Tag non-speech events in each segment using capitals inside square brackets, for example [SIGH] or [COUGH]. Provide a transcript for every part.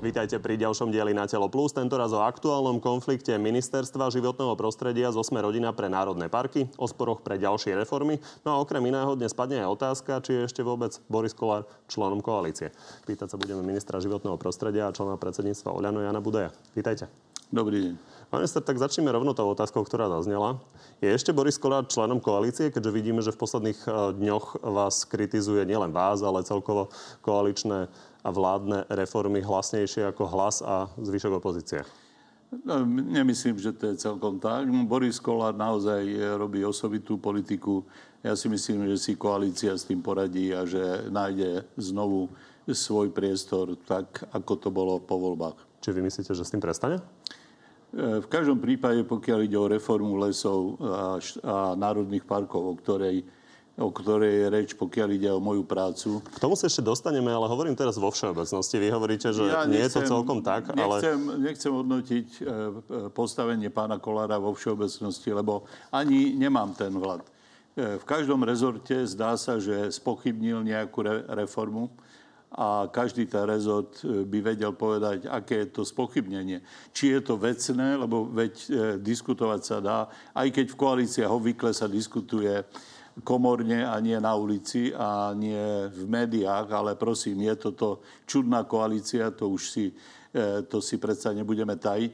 Vítajte pri ďalšom dieli na Telo Plus, tentoraz o aktuálnom konflikte Ministerstva životného prostredia zo Sme rodina pre národné parky, o sporoch pre ďalšie reformy. No a okrem iného dnes padne aj otázka, či je ešte vôbec Boris Kolár členom koalície. Pýtať sa budeme ministra životného prostredia a člena predsedníctva Oľano Jana Budeja. Vítajte. Dobrý deň. Pán minister, tak začneme rovno tou otázkou, ktorá zaznela. Je ešte Boris Kolár členom koalície, keďže vidíme, že v posledných eh, dňoch vás kritizuje nielen vás, ale celkovo koaličné a vládne reformy hlasnejšie ako hlas a zvyšok opozície? No, nemyslím, že to je celkom tak. Boris Kolár naozaj robí osobitú politiku. Ja si myslím, že si koalícia s tým poradí a že nájde znovu svoj priestor tak, ako to bolo po voľbách. Či vy myslíte, že s tým prestane? V každom prípade, pokiaľ ide o reformu lesov a, a národných parkov, o ktorej o ktorej je reč, pokiaľ ide o moju prácu. K tomu sa ešte dostaneme, ale hovorím teraz vo všeobecnosti. Vy hovoríte, že ja nie nechcem, je to celkom tak, nechcem, ale... Nechcem hodnotiť e, e, postavenie pána Kolára vo všeobecnosti, lebo ani nemám ten vlad. E, v každom rezorte zdá sa, že spochybnil nejakú reformu a každý ten rezort by vedel povedať, aké je to spochybnenie. Či je to vecné, lebo veď diskutovať sa dá, aj keď v koalíciách obvykle sa diskutuje komorne a nie na ulici a nie v médiách, ale prosím, je toto čudná koalícia, to už si, e, to si predsa nebudeme tajiť,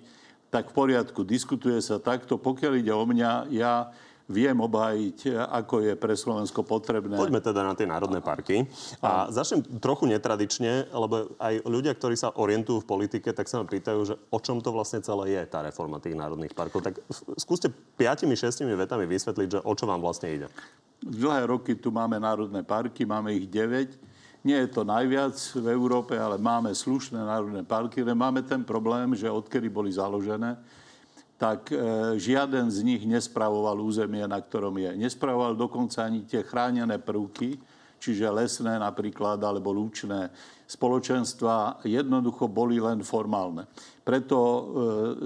tak v poriadku, diskutuje sa takto. Pokiaľ ide o mňa, ja viem obhájiť, ako je pre Slovensko potrebné. Poďme teda na tie národné parky. A začnem trochu netradične, lebo aj ľudia, ktorí sa orientujú v politike, tak sa ma pýtajú, že o čom to vlastne celé je, tá reforma tých národných parkov. Tak skúste piatimi, šestimi vetami vysvetliť, že o čo vám vlastne ide. Dlhé roky tu máme národné parky, máme ich 9. Nie je to najviac v Európe, ale máme slušné národné parky, ale máme ten problém, že odkedy boli založené, tak e, žiaden z nich nespravoval územie, na ktorom je. Nespravoval dokonca ani tie chránené prvky, čiže lesné napríklad, alebo lúčné spoločenstva, jednoducho boli len formálne. Preto e,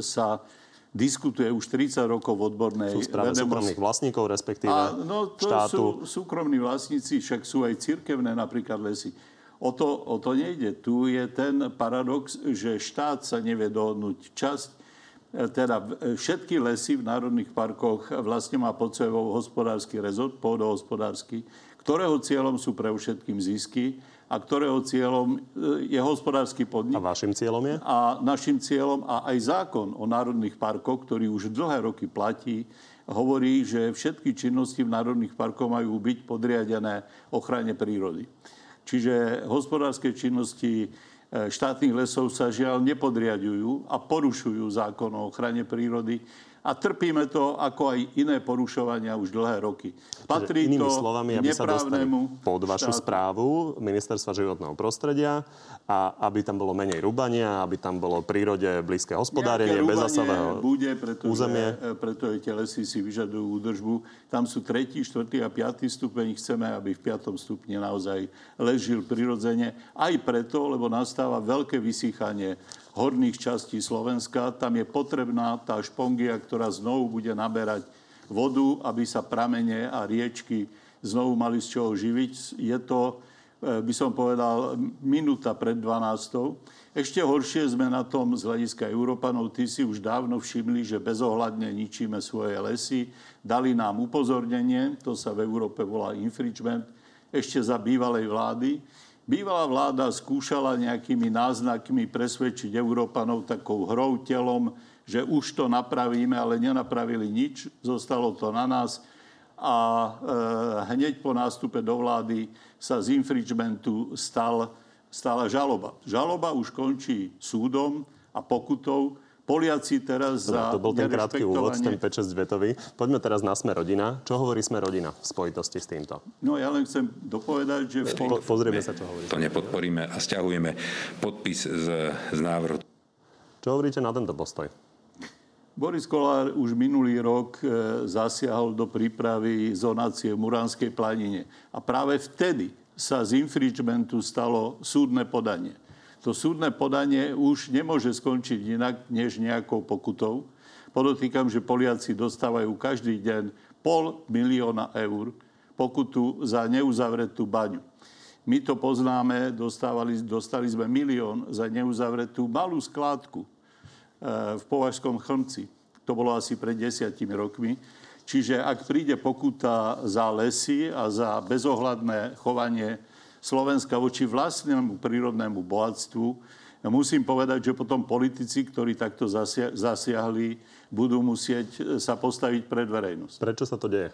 sa diskutuje už 30 rokov v odbornej... Sú správe súkromných vlastníkov, respektíve a, no, to štátu. sú súkromní vlastníci, však sú aj cirkevné napríklad lesy. O to, o to nejde. Tu je ten paradox, že štát sa nevie dohodnúť. Časť, teda e, všetky lesy v národných parkoch vlastne má pod sebou hospodársky rezort, pôdohospodársky, ktorého cieľom sú pre všetkým zisky a ktorého cieľom e, je hospodársky podnik. A vašim cieľom je? A našim cieľom a aj zákon o národných parkoch, ktorý už dlhé roky platí, hovorí, že všetky činnosti v národných parkoch majú byť podriadené ochrane prírody. Čiže hospodárske činnosti e, štátnych lesov sa žiaľ nepodriadujú a porušujú zákon o ochrane prírody a trpíme to ako aj iné porušovania už dlhé roky. Patrí Čiže inými to slovami, aby sa dostali pod vašu štátu. správu Ministerstva životného prostredia a aby tam bolo menej rubania, aby tam bolo prírode blízke hospodárenie, bezasavého bude, pretože, územie. pretože tie lesy si vyžadujú údržbu. Tam sú tretí, štvrtý a piatý stupeň. Chceme, aby v piatom stupni naozaj ležil prirodzene. Aj preto, lebo nastáva veľké vysychanie horných častí Slovenska. Tam je potrebná tá špongia, ktorá znovu bude naberať vodu, aby sa pramene a riečky znovu mali z čoho živiť. Je to, e, by som povedal, minúta pred 12. Ešte horšie sme na tom z hľadiska Európanov. Tí si už dávno všimli, že bezohľadne ničíme svoje lesy. Dali nám upozornenie, to sa v Európe volá infringement, ešte za bývalej vlády. Bývalá vláda skúšala nejakými náznakmi presvedčiť Európanov takou hrou telom, že už to napravíme, ale nenapravili nič, zostalo to na nás a e, hneď po nástupe do vlády sa z infringementu stal, stala žaloba. Žaloba už končí súdom a pokutou, Poliaci teraz za To bol ten krátky úvod, ten 5-6 vetový. Poďme teraz na Sme rodina. Čo hovorí Sme rodina v spojitosti s týmto? No ja len chcem dopovedať, že... Po, pozrieme sa, čo hovorí. To nepodporíme a stiahujeme podpis z, z návrhu. Čo hovoríte na tento postoj? Boris Kolár už minulý rok e, zasiahol do prípravy zonácie v Muránskej planine. A práve vtedy sa z infringementu stalo súdne podanie to súdne podanie už nemôže skončiť inak než nejakou pokutou. Podotýkam, že Poliaci dostávajú každý deň pol milióna eur pokutu za neuzavretú baňu. My to poznáme, dostávali, dostali sme milión za neuzavretú malú skládku v Považskom chlmci. To bolo asi pred desiatimi rokmi. Čiže ak príde pokuta za lesy a za bezohľadné chovanie Slovenska voči vlastnému prírodnému bohatstvu, musím povedať, že potom politici, ktorí takto zasiahli, budú musieť sa postaviť pred verejnosť. Prečo sa to deje?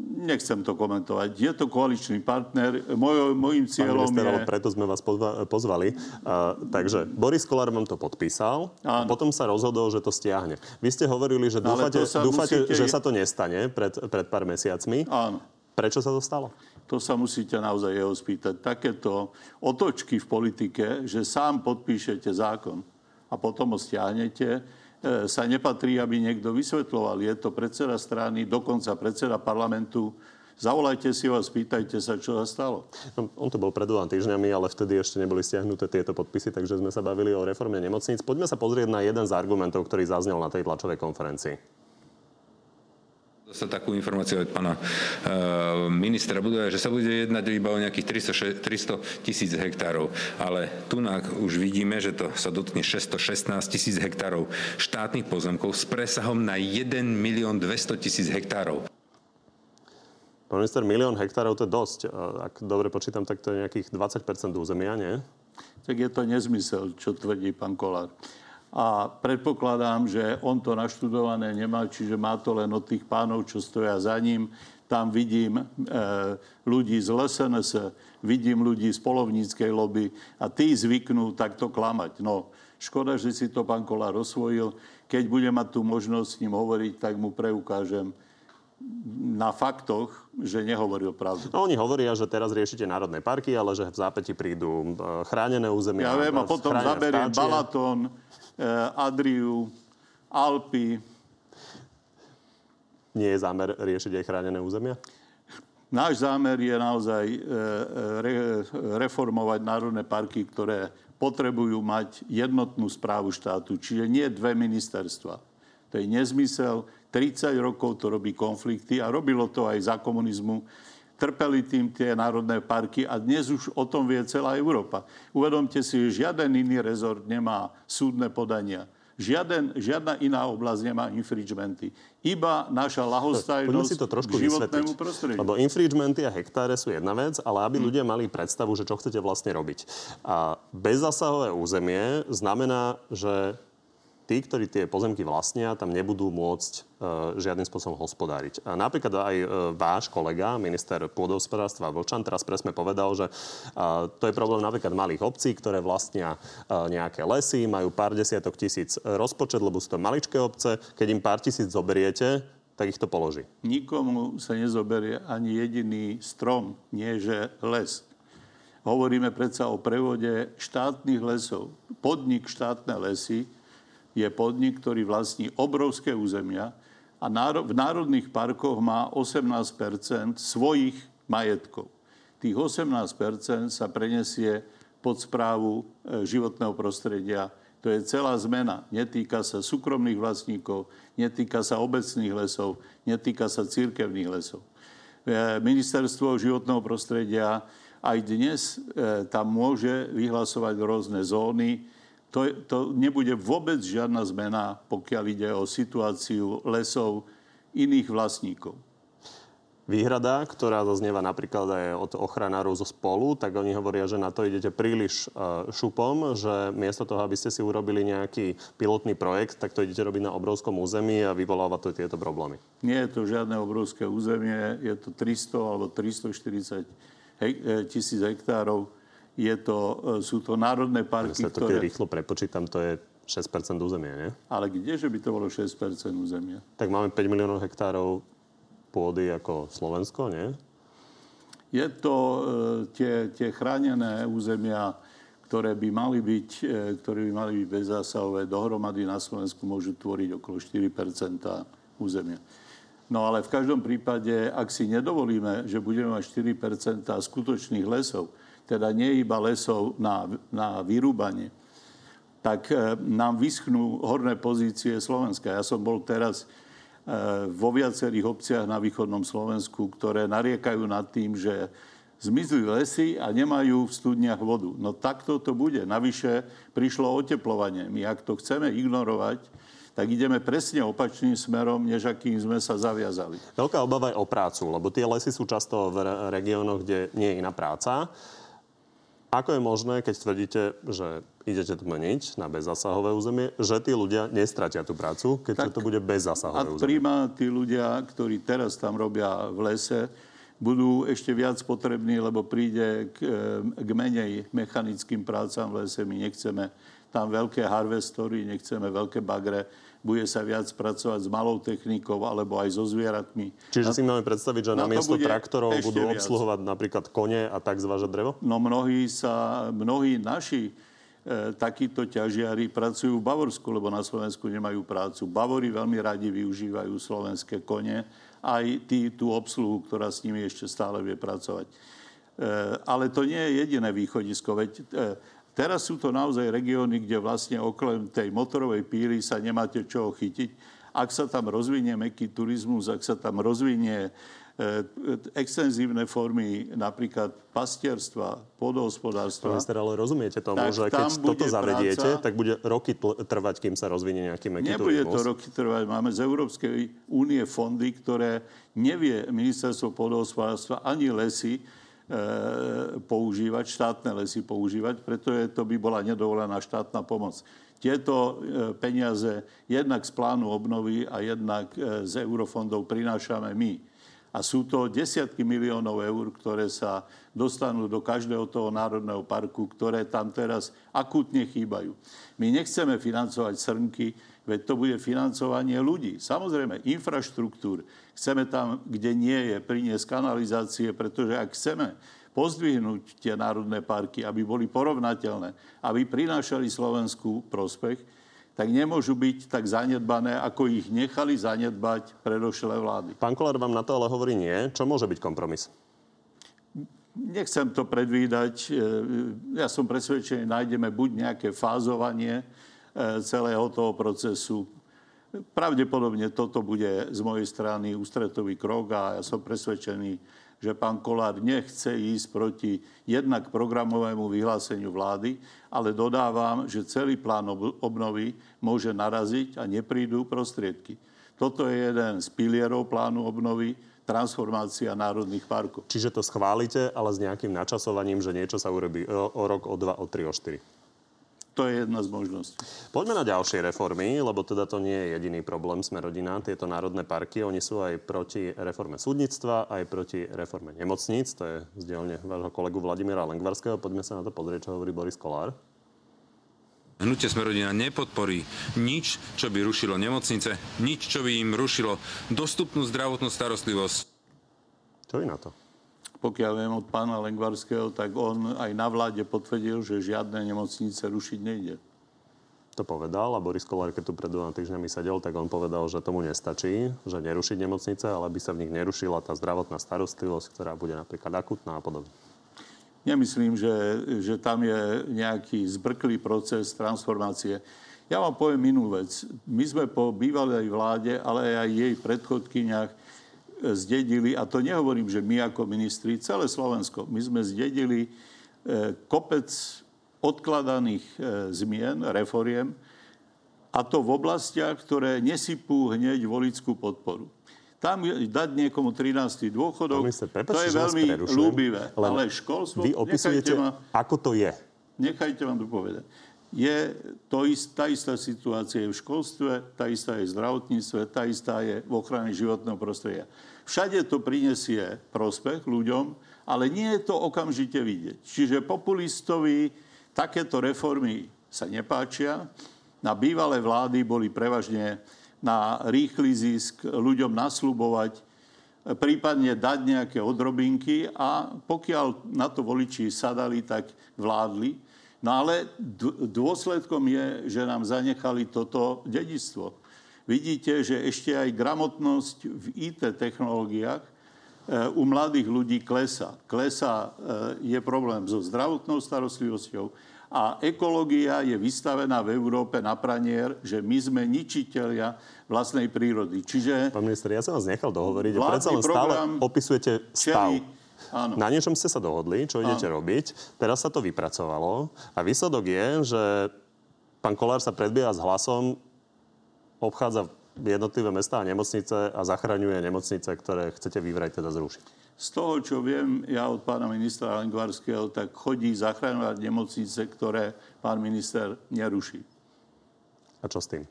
Nechcem to komentovať. Je to koaličný partner. Moj, mojím cieľom minister, je... preto sme vás pozvali. Uh, takže Boris Kolár vám to podpísal Áno. a potom sa rozhodol, že to stiahne. Vy ste hovorili, že dúfate, dúfate musíte... že sa to nestane pred, pred pár mesiacmi. Áno. Prečo sa to stalo? To sa musíte naozaj jeho spýtať. Takéto otočky v politike, že sám podpíšete zákon a potom ho stiahnete, e, sa nepatrí, aby niekto vysvetloval. Je to predseda strany, dokonca predseda parlamentu. Zavolajte si ho a spýtajte sa, čo sa stalo. No, on to bol pred dvoma týždňami, ale vtedy ešte neboli stiahnuté tieto podpisy, takže sme sa bavili o reforme nemocníc. Poďme sa pozrieť na jeden z argumentov, ktorý zaznel na tej tlačovej konferencii sa takú informáciu od pána uh, ministra buduje, že sa bude jednať iba o nejakých 300 tisíc hektárov. Ale tu už vidíme, že to sa dotkne 616 tisíc hektárov štátnych pozemkov s presahom na 1 milión 200 tisíc hektárov. Pán minister, milión hektárov to je dosť. Ak dobre počítam, tak to je nejakých 20% územia, nie? Tak je to nezmysel, čo tvrdí pán Kolár a predpokladám, že on to naštudované nemá, čiže má to len od tých pánov, čo stoja za ním. Tam vidím e, ľudí z LSNS, vidím ľudí z polovníckej lobby a tí zvyknú takto klamať. No, škoda, že si to pán Kolár osvojil. Keď bude mať tú možnosť s ním hovoriť, tak mu preukážem na faktoch, že nehovoril pravdu. No, oni hovoria, že teraz riešite národné parky, ale že v zápäti prídu e, chránené územia. Ja viem, a potom zaberiem Balatón, Eh, Adriu, Alpy. Nie je zámer riešiť aj chránené územia? Náš zámer je naozaj re, reformovať národné parky, ktoré potrebujú mať jednotnú správu štátu, čiže nie dve ministerstva. To je nezmysel. 30 rokov to robí konflikty a robilo to aj za komunizmu trpeli tým tie národné parky a dnes už o tom vie celá Európa. Uvedomte si, že žiaden iný rezort nemá súdne podania. Žiaden, žiadna iná oblasť nemá infringementy. Iba naša lahostajnosť si to trošku k životnému prostrediu. Lebo infringementy a hektáre sú jedna vec, ale aby hmm. ľudia mali predstavu, že čo chcete vlastne robiť. A bezzasahové územie znamená, že tí, ktorí tie pozemky vlastnia, tam nebudú môcť e, žiadnym spôsobom hospodáriť. A napríklad aj e, váš kolega, minister pôdohospodárstva Vlčan, teraz presme povedal, že e, to je problém napríklad malých obcí, ktoré vlastnia e, nejaké lesy, majú pár desiatok tisíc rozpočet, lebo sú to maličké obce. Keď im pár tisíc zoberiete, tak ich to položí. Nikomu sa nezoberie ani jediný strom, nie že les. Hovoríme predsa o prevode štátnych lesov. Podnik štátne lesy je podnik, ktorý vlastní obrovské územia a v národných parkoch má 18% svojich majetkov. Tých 18% sa prenesie pod správu e, životného prostredia. To je celá zmena. Netýka sa súkromných vlastníkov, netýka sa obecných lesov, netýka sa církevných lesov. E, Ministerstvo životného prostredia aj dnes e, tam môže vyhlasovať rôzne zóny, to, to nebude vôbec žiadna zmena, pokiaľ ide o situáciu lesov iných vlastníkov. Výhrada, ktorá zaznieva napríklad aj od ochranárov zo spolu, tak oni hovoria, že na to idete príliš e, šupom, že miesto toho, aby ste si urobili nejaký pilotný projekt, tak to idete robiť na obrovskom území a vyvoláva to tieto problémy. Nie je to žiadne obrovské územie, je to 300 alebo 340 hek- tisíc hektárov je to, e, sú to národné parky, to, ktoré... Rýchlo prepočítam, to je 6% územia, nie? Ale kdeže by to bolo 6% územia? Tak máme 5 miliónov hektárov pôdy ako Slovensko, nie? Je to e, tie, tie chránené územia, ktoré by mali byť, e, ktoré by mali byť bezzásahové, dohromady na Slovensku môžu tvoriť okolo 4% územia. No ale v každom prípade, ak si nedovolíme, že budeme mať 4% skutočných lesov, teda nie iba lesov na, na vyrúbanie, tak e, nám vyschnú horné pozície Slovenska. Ja som bol teraz e, vo viacerých obciach na východnom Slovensku, ktoré nariekajú nad tým, že Zmizli lesy a nemajú v studniach vodu. No takto to bude. Navyše prišlo oteplovanie. My ak to chceme ignorovať, tak ideme presne opačným smerom, než akým sme sa zaviazali. Veľká obava je o prácu, lebo tie lesy sú často v regiónoch, kde nie je iná práca. Ako je možné, keď tvrdíte, že idete to meniť na bezzasahové územie, že tí ľudia nestratia tú prácu, keď tak, to bude bezzasahové územie? A príma tí ľudia, ktorí teraz tam robia v lese, budú ešte viac potrební, lebo príde k, k menej mechanickým prácam v lese. My nechceme tam veľké harvestory, nechceme veľké bagre bude sa viac pracovať s malou technikou alebo aj so zvieratmi. Čiže si máme predstaviť, že na miesto traktorov budú viac. obsluhovať napríklad kone a tak zvážať drevo? No mnohí, sa, mnohí naši e, takíto ťažiari pracujú v Bavorsku, lebo na Slovensku nemajú prácu. Bavori veľmi radi využívajú slovenské kone, aj tý, tú obsluhu, ktorá s nimi ešte stále vie pracovať. E, ale to nie je jediné východisko, veď e, Teraz sú to naozaj regióny, kde vlastne okrem tej motorovej píly sa nemáte čoho chytiť. Ak sa tam rozvinie meký turizmus, ak sa tam rozvinie e, extenzívne formy napríklad pastierstva, podhospodárstva. Minister, ale rozumiete tomu, že keď toto zavediete, práca, tak bude roky trvať, kým sa rozvinie nejaký meký Nebude turizmus? to roky trvať. Máme z Európskej únie fondy, ktoré nevie ministerstvo podhospodárstva ani lesy používať, štátne lesy používať, preto je, to by bola nedovolená štátna pomoc. Tieto e, peniaze jednak z plánu obnovy a jednak e, z eurofondov prinášame my. A sú to desiatky miliónov eur, ktoré sa dostanú do každého toho národného parku, ktoré tam teraz akútne chýbajú. My nechceme financovať srnky, veď to bude financovanie ľudí. Samozrejme, infraštruktúr. Chceme tam, kde nie je, priniesť kanalizácie, pretože ak chceme pozdvihnúť tie národné parky, aby boli porovnateľné, aby prinášali Slovensku prospech, tak nemôžu byť tak zanedbané, ako ich nechali zanedbať predošlé vlády. Pán Kolár vám na to ale hovorí nie. Čo môže byť kompromis? Nechcem to predvídať. Ja som presvedčený, nájdeme buď nejaké fázovanie, celého toho procesu. Pravdepodobne toto bude z mojej strany ústretový krok a ja som presvedčený, že pán Kolár nechce ísť proti jednak programovému vyhláseniu vlády, ale dodávam, že celý plán obnovy môže naraziť a neprídu prostriedky. Toto je jeden z pilierov plánu obnovy, transformácia národných parkov. Čiže to schválite, ale s nejakým načasovaním, že niečo sa urobí o, o rok, o dva, o tri, o štyri. To je jedna z možností. Poďme na ďalšie reformy, lebo teda to nie je jediný problém sme rodina, tieto národné parky. Oni sú aj proti reforme súdnictva, aj proti reforme nemocníc. To je z dielne vášho kolegu Vladimíra Lengvarského. Poďme sa na to pozrieť, čo hovorí Boris Kolár. Hnutie Smerodina nepodporí nič, čo by rušilo nemocnice, nič, čo by im rušilo dostupnú zdravotnú starostlivosť. Čo je na to? Pokiaľ viem od pána Lengvarského, tak on aj na vláde potvrdil, že žiadne nemocnice rušiť nejde. To povedal a Boris Kolár, keď tu pred dvoma týždňami sedel, tak on povedal, že tomu nestačí, že nerušiť nemocnice, ale by sa v nich nerušila tá zdravotná starostlivosť, ktorá bude napríklad akutná a podobne. Nemyslím, že, že tam je nejaký zbrklý proces transformácie. Ja vám poviem inú vec. My sme po bývalej vláde, ale aj jej predchodkyniach zdedili, a to nehovorím, že my ako ministri, celé Slovensko, my sme zdedili e, kopec odkladaných e, zmien, reforiem, a to v oblastiach, ktoré nesypú hneď volickú podporu. Tam dať niekomu 13. dôchodok, minister, prepáčte, to je veľmi ľúbivé. Ale školstvo... Vy opisujete, ma, ako to je. Nechajte vám to povedať. Je to ist, tá istá situácia je v školstve, tá istá je v zdravotníctve, tá istá je v ochrane životného prostredia. Všade to prinesie prospech ľuďom, ale nie je to okamžite vidieť. Čiže populistovi takéto reformy sa nepáčia. Na bývalé vlády boli prevažne na rýchly zisk ľuďom nasľubovať, prípadne dať nejaké odrobinky a pokiaľ na to voliči sadali, tak vládli. No ale dôsledkom je, že nám zanechali toto dedictvo vidíte, že ešte aj gramotnosť v IT technológiách e, u mladých ľudí klesa. Klesa e, je problém so zdravotnou starostlivosťou a ekológia je vystavená v Európe na pranier, že my sme ničiteľia vlastnej prírody. Čiže... Pán minister, ja som vás nechal dohovoriť predsa len stále opisujete stav. Áno. Na niečom ste sa dohodli, čo idete Áno. robiť. Teraz sa to vypracovalo a výsledok je, že pán Kolár sa predbieha s hlasom, obchádza jednotlivé mestá a nemocnice a zachraňuje nemocnice, ktoré chcete vyvrať teda zrušiť. Z toho, čo viem ja od pána ministra Lengvarského, tak chodí zachraňovať nemocnice, ktoré pán minister neruší. A čo s tým?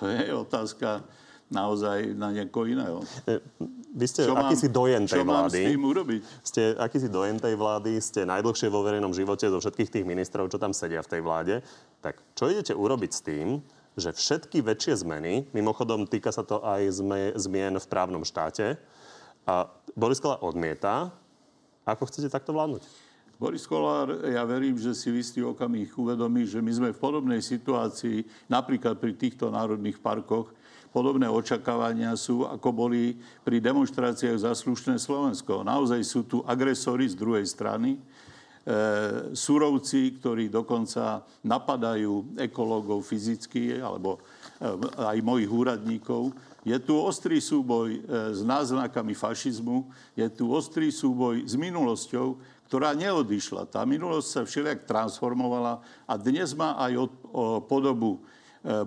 To je otázka naozaj na niekoho iného. Vy ste čo akýsi dojen tej čo vlády. Mám s tým urobiť? Ste akýsi dojen tej vlády, ste najdlhšie vo verejnom živote zo všetkých tých ministrov, čo tam sedia v tej vláde. Tak čo idete urobiť s tým, že všetky väčšie zmeny, mimochodom týka sa to aj zmien v právnom štáte, a Boris Kolár odmieta. Ako chcete takto vládnuť? Boris Kolár, ja verím, že si v istý okamih uvedomí, že my sme v podobnej situácii, napríklad pri týchto národných parkoch, podobné očakávania sú, ako boli pri demonstráciách za slušné Slovensko. Naozaj sú tu agresori z druhej strany, e, súrovci, ktorí dokonca napadajú ekológov fyzicky, alebo e, aj mojich úradníkov. Je tu ostrý súboj e, s náznakami fašizmu, je tu ostrý súboj s minulosťou, ktorá neodišla. Tá minulosť sa všelijak transformovala a dnes má aj od, o, podobu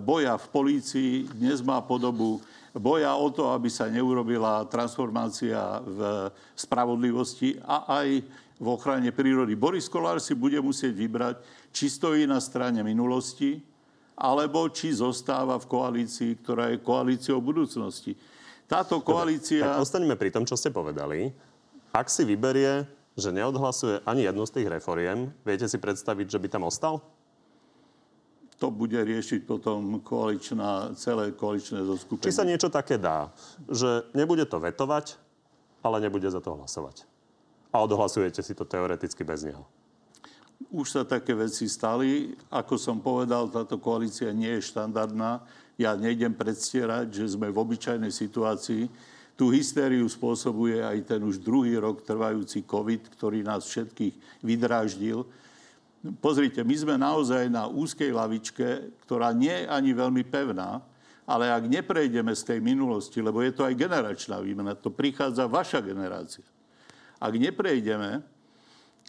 boja v polícii dnes má podobu boja o to, aby sa neurobila transformácia v spravodlivosti a aj v ochrane prírody. Boris Kolár si bude musieť vybrať, či stojí na strane minulosti, alebo či zostáva v koalícii, ktorá je koalíciou budúcnosti. Táto koalícia... Dobre, tak ostaňme pri tom, čo ste povedali. Ak si vyberie, že neodhlasuje ani jednu z tých reforiem, viete si predstaviť, že by tam ostal? To bude riešiť potom koaličná, celé koaličné zoskupenie. Či sa niečo také dá, že nebude to vetovať, ale nebude za to hlasovať. A odhlasujete si to teoreticky bez neho. Už sa také veci stali. Ako som povedal, táto koalícia nie je štandardná. Ja nejdem predstierať, že sme v obyčajnej situácii. Tú hystériu spôsobuje aj ten už druhý rok trvajúci COVID, ktorý nás všetkých vydráždil Pozrite, my sme naozaj na úzkej lavičke, ktorá nie je ani veľmi pevná, ale ak neprejdeme z tej minulosti, lebo je to aj generačná výmena, to prichádza vaša generácia. Ak neprejdeme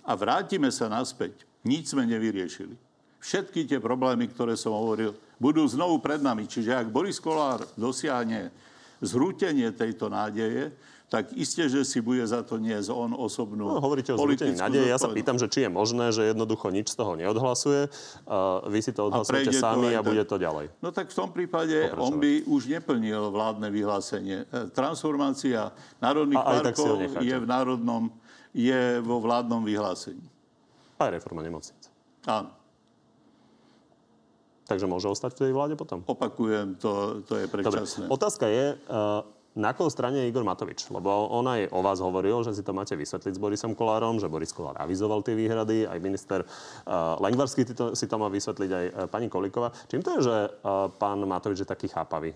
a vrátime sa naspäť, nič sme nevyriešili. Všetky tie problémy, ktoré som hovoril, budú znovu pred nami. Čiže ak Boris Kolár dosiahne zhrútenie tejto nádeje, tak isté, že si bude za to niesť on osobnú no, Hovoríte o zrútení nádeje. Ja sa pýtam, že či je možné, že jednoducho nič z toho neodhlasuje. Uh, vy si to odhlasujete sami a bude to ďalej. No tak v tom prípade on by už neplnil vládne vyhlásenie. E, transformácia národných a parkov je v národnom, je vo vládnom vyhlásení. Aj reforma nemocnic. Áno. Takže môže ostať v tej vláde potom? Opakujem, to, to je predčasné. Dobre. Otázka je, uh, na koho strane je Igor Matovič? Lebo on aj o vás hovoril, že si to máte vysvetliť s Borisom Kolárom, že Boris Kolár avizoval tie výhrady, aj minister uh, Lengvarský si to, si to má vysvetliť aj uh, pani Kolikova. Čím to je, že uh, pán Matovič je taký chápavý?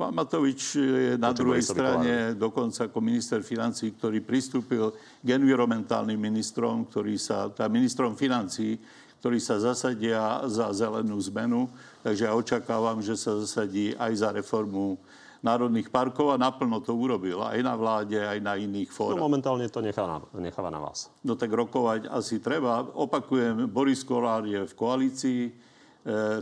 Pán Matovič je na Proti druhej strane Kolárovi. dokonca ako minister financí, ktorý pristúpil k environmentálnym ministrom, ktorý sa, tá ministrom financí, ktorí sa zasadia za zelenú zmenu. Takže ja očakávam, že sa zasadí aj za reformu národných parkov a naplno to urobil. Aj na vláde, aj na iných fórach. No momentálne to nechá na, necháva na vás. No tak rokovať asi treba. Opakujem, Boris Kolár je v koalícii. E,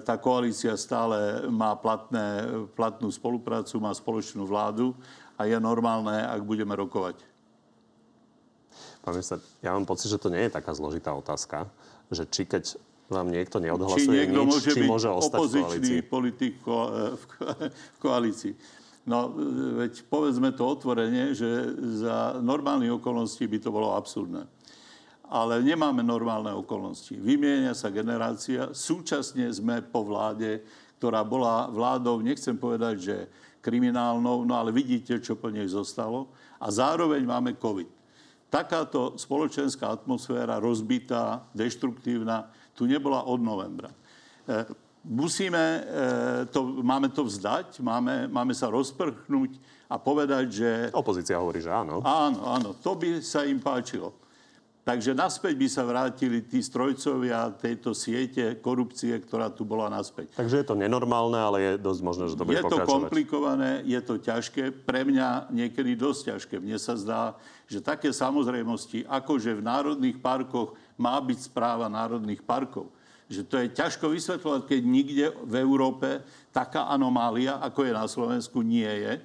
tá koalícia stále má platné, platnú spoluprácu, má spoločnú vládu a je normálne, ak budeme rokovať. Pán minister, ja mám pocit, že to nie je taká zložitá otázka že či keď vám niekto neodhlasuje či nič, môže či môže ostať v koalícii. politik [LAUGHS] v koalícii. No, veď povedzme to otvorene, že za normálnych okolností by to bolo absurdné. Ale nemáme normálne okolnosti. Vymienia sa generácia, súčasne sme po vláde, ktorá bola vládou, nechcem povedať, že kriminálnou, no ale vidíte, čo po nej zostalo. A zároveň máme COVID takáto spoločenská atmosféra rozbitá, deštruktívna, tu nebola od novembra. E, musíme, e, to, máme to vzdať, máme, máme sa rozprchnúť a povedať, že... Opozícia hovorí, že áno. Áno, áno, to by sa im páčilo. Takže naspäť by sa vrátili tí strojcovia tejto siete korupcie, ktorá tu bola naspäť. Takže je to nenormálne, ale je dosť možné, že to bude Je to pokračovať. komplikované, je to ťažké. Pre mňa niekedy dosť ťažké. Mne sa zdá, že také samozrejmosti, ako že v národných parkoch má byť správa národných parkov, že to je ťažko vysvetľovať, keď nikde v Európe taká anomália, ako je na Slovensku, nie je.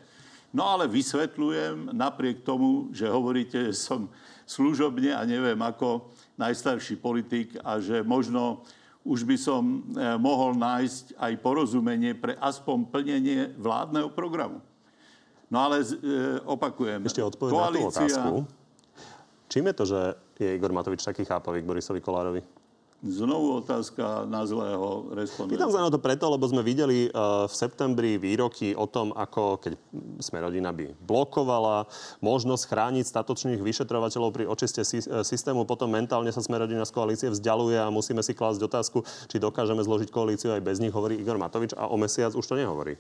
No ale vysvetľujem napriek tomu, že hovoríte, že som služobne a neviem ako najstarší politik a že možno už by som e, mohol nájsť aj porozumenie pre aspoň plnenie vládneho programu. No ale e, opakujem. Ešte odpoviem na tú otázku. Čím je to, že je Igor Matovič taký chápavý k Borisovi Kolárovi? Znovu otázka na zlého respondenta. Pýtam sa na to preto, lebo sme videli uh, v septembri výroky o tom, ako keď sme rodina by blokovala možnosť chrániť statočných vyšetrovateľov pri očiste sy- e, systému. Potom mentálne sa sme rodina z koalície vzdialuje a musíme si klásť otázku, či dokážeme zložiť koalíciu aj bez nich, hovorí Igor Matovič a o mesiac už to nehovorí.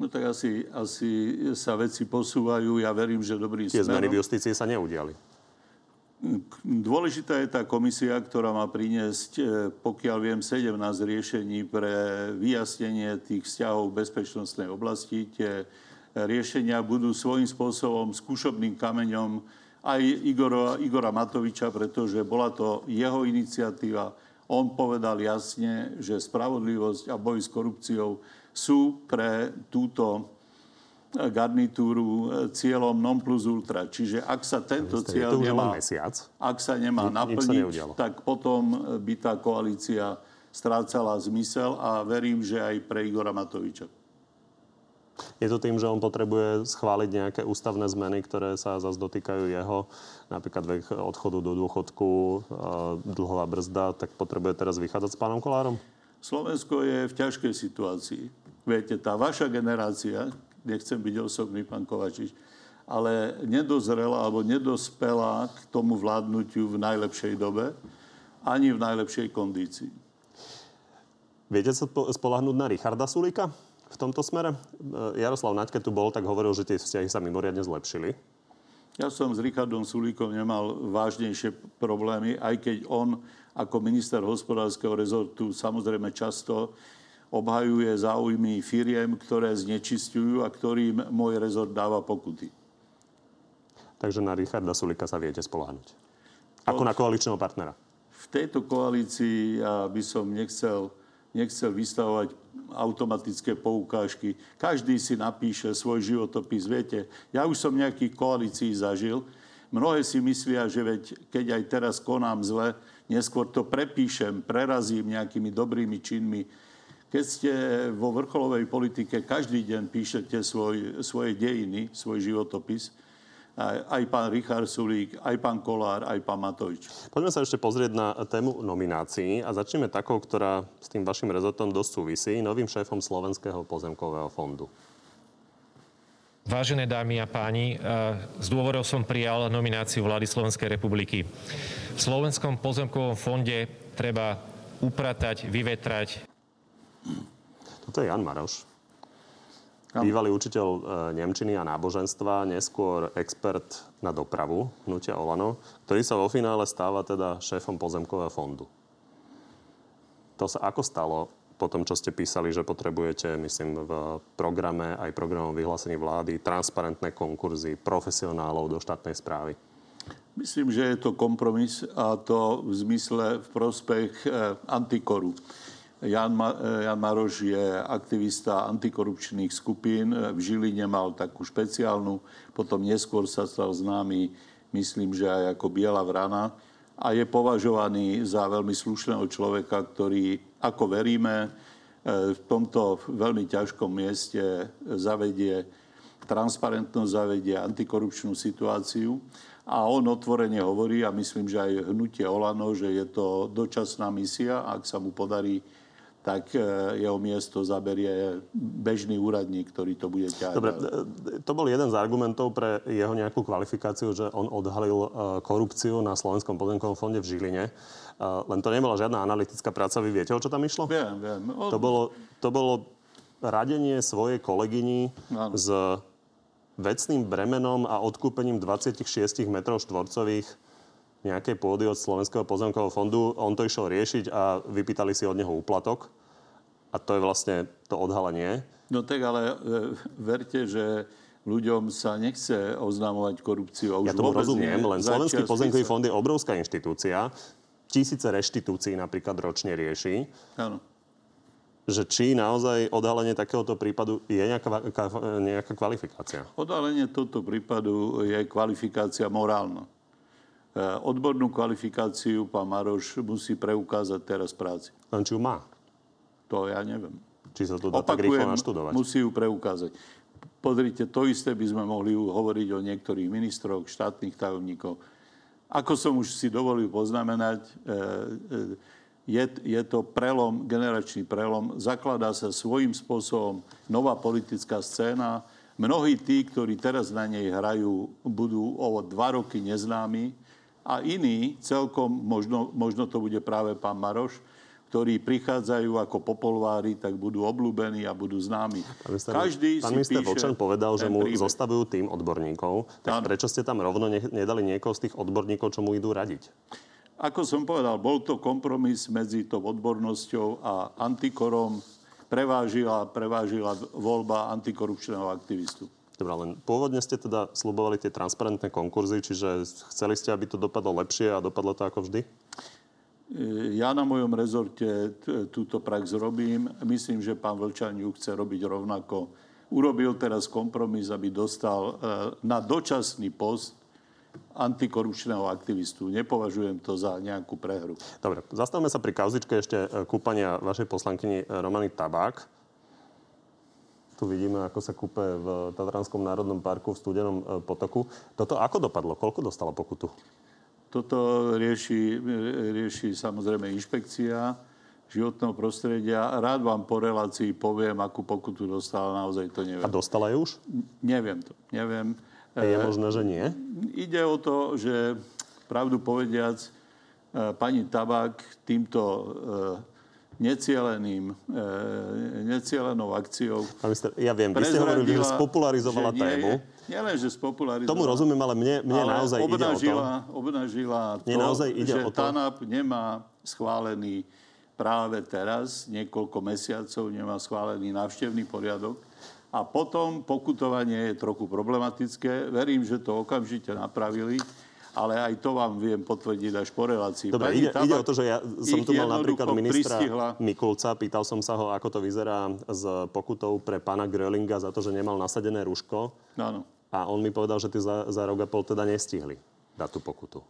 No tak asi, asi sa veci posúvajú. Ja verím, že dobrým Tie smerom. zmeny v justícii sa neudiali. Dôležitá je tá komisia, ktorá má priniesť, e, pokiaľ viem, 17 riešení pre vyjasnenie tých vzťahov v bezpečnostnej oblasti. Tie riešenia budú svojím spôsobom skúšobným kameňom aj Igora, Igora Matoviča, pretože bola to jeho iniciatíva. On povedal jasne, že spravodlivosť a boj s korupciou sú pre túto garnitúru e, cieľom non plus ultra. Čiže ak sa tento Je cieľ nemá, mesiac. ak sa nemá sa naplniť, neudialo. tak potom by tá koalícia strácala zmysel a verím, že aj pre Igora Matoviča. Je to tým, že on potrebuje schváliť nejaké ústavné zmeny, ktoré sa zase dotýkajú jeho, napríklad vek odchodu do dôchodku, dlhová brzda, tak potrebuje teraz vychádzať s pánom Kolárom? Slovensko je v ťažkej situácii. Viete, tá vaša generácia, nechcem byť osobný, pán Kovačič, ale nedozrela alebo nedospela k tomu vládnutiu v najlepšej dobe, ani v najlepšej kondícii. Viete sa spo- spolahnúť na Richarda Sulika v tomto smere? E, Jaroslav Naďke tu bol, tak hovoril, že tie vzťahy sa mimoriadne zlepšili. Ja som s Richardom Sulíkom nemal vážnejšie problémy, aj keď on ako minister hospodárskeho rezortu samozrejme často obhajuje záujmy firiem, ktoré znečistujú a ktorým môj rezort dáva pokuty. Takže na Richarda Sulika sa viete spolahnúť. Ako na koaličného partnera. V tejto koalícii ja by som nechcel, nechcel vystavovať automatické poukážky. Každý si napíše svoj životopis. Viete, ja už som nejakých koalícií zažil. Mnohé si myslia, že veď, keď aj teraz konám zle, neskôr to prepíšem, prerazím nejakými dobrými činmi. Keď ste vo vrcholovej politike, každý deň píšete svoj, svoje dejiny, svoj životopis. Aj, pán Richard Sulík, aj pán Kolár, aj pán Matovič. Poďme sa ešte pozrieť na tému nominácií a začneme takou, ktorá s tým vašim rezortom dosť súvisí, novým šéfom Slovenského pozemkového fondu. Vážené dámy a páni, z dôvodov som prijal nomináciu vlády Slovenskej republiky. V Slovenskom pozemkovom fonde treba upratať, vyvetrať. Toto je Jan Maroš. Bývalý učiteľ e, Nemčiny a náboženstva, neskôr expert na dopravu hnutia Olano, ktorý sa vo finále stáva teda šéfom pozemkového fondu. To sa ako stalo po tom, čo ste písali, že potrebujete, myslím, v programe, aj programom vyhlásení vlády, transparentné konkurzy profesionálov do štátnej správy? Myslím, že je to kompromis a to v zmysle v prospech eh, antikoru. Jan, eh, Jan Maroš je aktivista antikorupčných skupín. V Žiline mal takú špeciálnu, potom neskôr sa stal známy, myslím, že aj ako Biela vrana a je považovaný za veľmi slušného človeka, ktorý, ako veríme, eh, v tomto veľmi ťažkom mieste zavedie transparentnosť, zavedie antikorupčnú situáciu. A on otvorene hovorí, a myslím, že aj hnutie Olano, že je to dočasná misia. Ak sa mu podarí, tak e, jeho miesto zaberie bežný úradník, ktorý to bude ťahať. Dobre, e, to bol jeden z argumentov pre jeho nejakú kvalifikáciu, že on odhalil e, korupciu na Slovenskom pozemkovom fonde v Žiline. Len to nebola žiadna analytická práca. Vy viete, o čo tam išlo? Viem, viem. On, To bolo, to bolo radenie svojej kolegyni Áno. s vecným bremenom a odkúpením 26 metrov štvorcových nejakej pôdy od Slovenského pozemkového fondu. On to išiel riešiť a vypýtali si od neho úplatok. A to je vlastne to odhalenie. No tak ale e, verte, že ľuďom sa nechce oznamovať korupciu. ja tomu rozumiem, len Slovenský pozemkový fond je obrovská inštitúcia. Tisíce reštitúcií napríklad ročne rieši. Áno že či naozaj odhalenie takéhoto prípadu je nejaká, nejaká kvalifikácia? Odhalenie tohto prípadu je kvalifikácia morálna. E, odbornú kvalifikáciu pán Maroš musí preukázať teraz práci. Len či ju má? To ja neviem. Či sa to dá Opakujem, tak rýchlo naštudovať? musí ju preukázať. Pozrite, to isté by sme mohli hovoriť o niektorých ministroch, štátnych tajomníkov. Ako som už si dovolil poznamenať, e, e, je, je to prelom, generačný prelom. Zakladá sa svojím spôsobom nová politická scéna. Mnohí tí, ktorí teraz na nej hrajú, budú o dva roky neznámi a iní, celkom možno, možno to bude práve pán Maroš, ktorí prichádzajú ako popolvári, tak budú obľúbení a budú známi. Pán minister, Každý pán si minister Vočan povedal, že mu príbeh. zostavujú tým odborníkov. Tak ano. prečo ste tam rovno nedali niekoho z tých odborníkov, čo mu idú radiť? Ako som povedal, bol to kompromis medzi tou odbornosťou a antikorom. Prevážila, prevážila voľba antikorupčného aktivistu. Dobre, len pôvodne ste teda slubovali tie transparentné konkurzy, čiže chceli ste, aby to dopadlo lepšie a dopadlo to ako vždy? Ja na mojom rezorte túto prax robím. Myslím, že pán Vlčaniuk chce robiť rovnako. Urobil teraz kompromis, aby dostal e, na dočasný post antikorupčného aktivistu. Nepovažujem to za nejakú prehru. Dobre, zastavme sa pri kauzičke ešte e, kúpania vašej poslankyni e, Romany Tabák. Tu vidíme, ako sa kúpe v Tatranskom národnom parku v Studenom e, potoku. Toto ako dopadlo? Koľko dostala pokutu? Toto rieši, rieši samozrejme inšpekcia životného prostredia. Rád vám po relácii poviem, akú pokutu dostala, naozaj to neviem. A dostala ju už? Neviem to, neviem. Je možné, že nie? Ide o to, že pravdu povediac, e, pani Tabák týmto e, necieleným, e, necielenou akciou... Pán minister, ja viem, vy ste hovorili, že spopularizovala že tému. Nielen, že spopularizovala. Tomu rozumiem, ale mne, mne ale naozaj obnažila, ide o to... Obnažila to, mne naozaj ide že o to... TANAP nemá schválený práve teraz, niekoľko mesiacov, nemá schválený návštevný poriadok a potom pokutovanie je trochu problematické. Verím, že to okamžite napravili ale aj to vám viem potvrdiť až po relácii. Dobre, ide, ide o to, že ja som tu mal napríklad ministra pristihla. Mikulca, pýtal som sa ho, ako to vyzerá s pokutou pre pána Grölinga za to, že nemal nasadené rúško. Áno. A on mi povedal, že ty za, za rok a pol teda nestihli dať tú pokutu.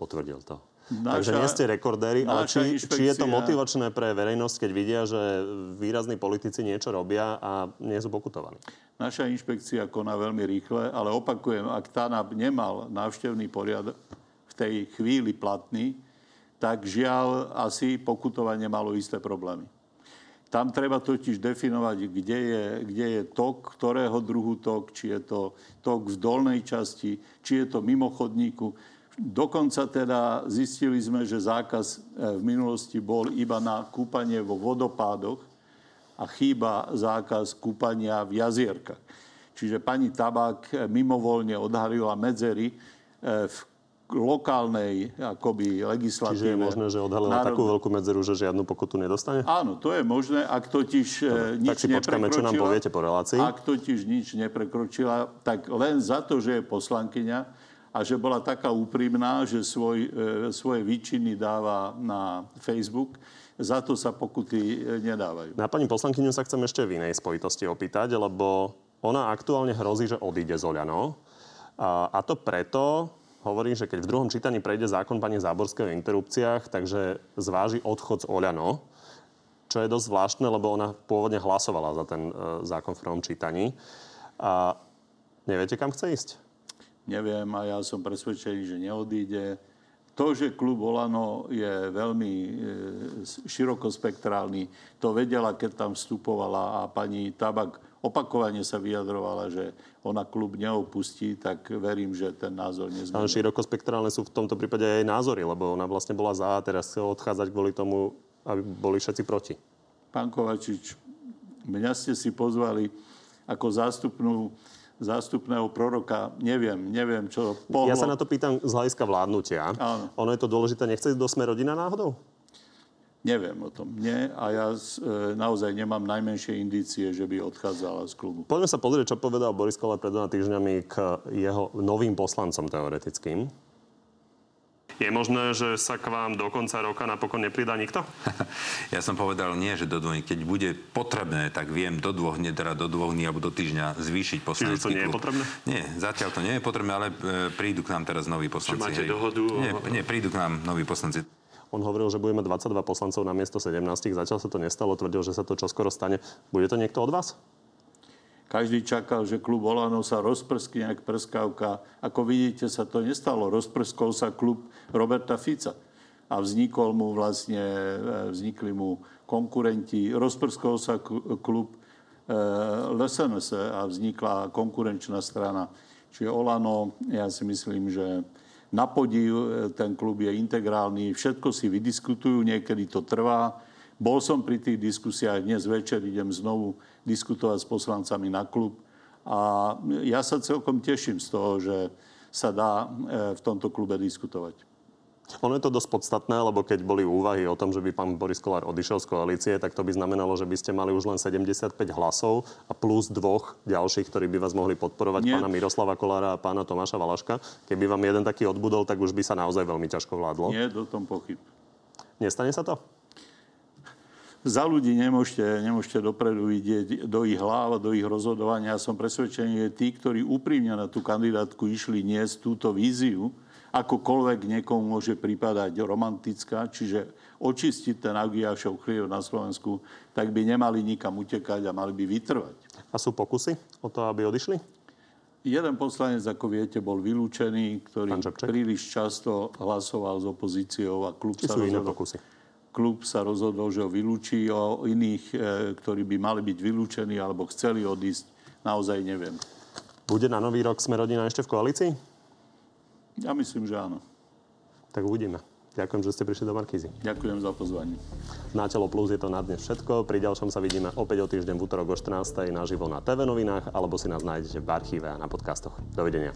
Potvrdil to. Naša, Takže nie ste rekordéri, ale či, či je to motivačné pre verejnosť, keď vidia, že výrazní politici niečo robia a nie sú pokutovaní? Naša inšpekcia koná veľmi rýchle, ale opakujem, ak TANAP nemal návštevný poriadok v tej chvíli platný, tak žiaľ asi pokutovanie malo isté problémy. Tam treba totiž definovať, kde je, kde je tok, ktorého druhu tok, či je to tok v dolnej časti, či je to mimo chodníku. Dokonca teda zistili sme, že zákaz e, v minulosti bol iba na kúpanie vo vodopádoch a chýba zákaz kúpania v jazierkach. Čiže pani Tabák e, mimovoľne odhalila medzery e, v lokálnej akoby legislatíve. Čiže je možné, že odhalila národ... takú veľkú medzeru, že žiadnu pokutu nedostane? Áno, to je možné, ak totiž Dobre, nič tak si počkáme, čo nám poviete po relácii. Ak totiž nič neprekročila, tak len za to, že je poslankyňa, a že bola taká úprimná, že svoj, e, svoje výčiny dáva na Facebook. Za to sa pokuty e, nedávajú. Na pani poslankyňu sa chcem ešte v inej spojitosti opýtať, lebo ona aktuálne hrozí, že odíde z Oľano. A, a to preto, hovorím, že keď v druhom čítaní prejde zákon pani Záborskej o interrupciách, takže zváži odchod z Oľano, čo je dosť zvláštne, lebo ona pôvodne hlasovala za ten e, zákon v prvom čítaní. A neviete, kam chce ísť? neviem a ja som presvedčený, že neodíde. To, že klub Olano je veľmi e, širokospektrálny, to vedela, keď tam vstupovala a pani Tabak opakovane sa vyjadrovala, že ona klub neopustí, tak verím, že ten názor nezmení. Ale širokospektrálne sú v tomto prípade aj názory, lebo ona vlastne bola za a teraz chce odchádzať kvôli tomu, aby boli všetci proti. Pán Kovačič, mňa ste si pozvali ako zástupnú zástupného proroka. Neviem, neviem, čo pohlo. Ja sa na to pýtam z hľadiska vládnutia. Áno. Ono je to dôležité, nechce do sme rodina náhodou? Neviem o tom. Nie a ja e, naozaj nemám najmenšie indície, že by odchádzala z klubu. Poďme sa pozrieť, čo povedal Boris Koller pred dvoma týždňami k jeho novým poslancom teoretickým. Je možné, že sa k vám do konca roka napokon nepridá nikto? [LAUGHS] Ja som povedal nie, že do dvoch. Keď bude potrebné, tak viem do dvoch dní, teda do dvoch dní alebo do týždňa zvýšiť poslanecký Čiže to nie je klub. potrebné? Nie, zatiaľ to nie je potrebné, ale e, prídu k nám teraz noví poslanci. máte hej. dohodu Nie, nie, prídu k nám noví poslanci. On hovoril, že budeme 22 poslancov na miesto 17. Zatiaľ sa to nestalo, tvrdil, že sa to čoskoro stane. Bude to niekto od vás? Každý čakal, že klub Olano sa rozprskne jak prskavka. Ako vidíte, sa to nestalo. Rozprskol sa klub Roberta Fica. A vznikol mu vlastne, e, vznikli mu konkurenti. Rozprskol sa klub e, LSNS a vznikla konkurenčná strana. Čiže Olano, ja si myslím, že na podiv e, ten klub je integrálny. Všetko si vydiskutujú, niekedy to trvá. Bol som pri tých diskusiách, dnes večer idem znovu diskutovať s poslancami na klub. A ja sa celkom teším z toho, že sa dá e, v tomto klube diskutovať. Ono je to dosť podstatné, lebo keď boli úvahy o tom, že by pán Boris Kolár odišiel z koalície, tak to by znamenalo, že by ste mali už len 75 hlasov a plus dvoch ďalších, ktorí by vás mohli podporovať, Nie. pána Miroslava Kolára a pána Tomáša Valaška. Keby vám jeden taký odbudol, tak už by sa naozaj veľmi ťažko vládlo. Nie do tom pochyb. Nestane sa to? Za ľudí nemôžete, nemôžete dopredu vidieť do ich hlav do ich rozhodovania. Ja som presvedčený, že tí, ktorí úprimne na tú kandidátku išli niesť túto víziu, akokoľvek niekomu môže pripadať romantická, čiže očistiť ten Agiašov chlieb na Slovensku, tak by nemali nikam utekať a mali by vytrvať. A sú pokusy o to, aby odišli? Jeden poslanec, ako viete, bol vylúčený, ktorý príliš často hlasoval s opozíciou a klub Či sa sú iné pokusy? Klub sa rozhodol, že ho vylúči. O iných, e, ktorí by mali byť vylúčení alebo chceli odísť, naozaj neviem. Bude na nový rok sme rodina ešte v koalícii? Ja myslím, že áno. Tak uvidíme. Ďakujem, že ste prišli do Markízy. Ďakujem za pozvanie. Na Telo Plus je to na dnes všetko. Pri ďalšom sa vidíme opäť o týždeň v útorok o 14. naživo na TV novinách alebo si nás nájdete v archíve a na podcastoch. Dovidenia.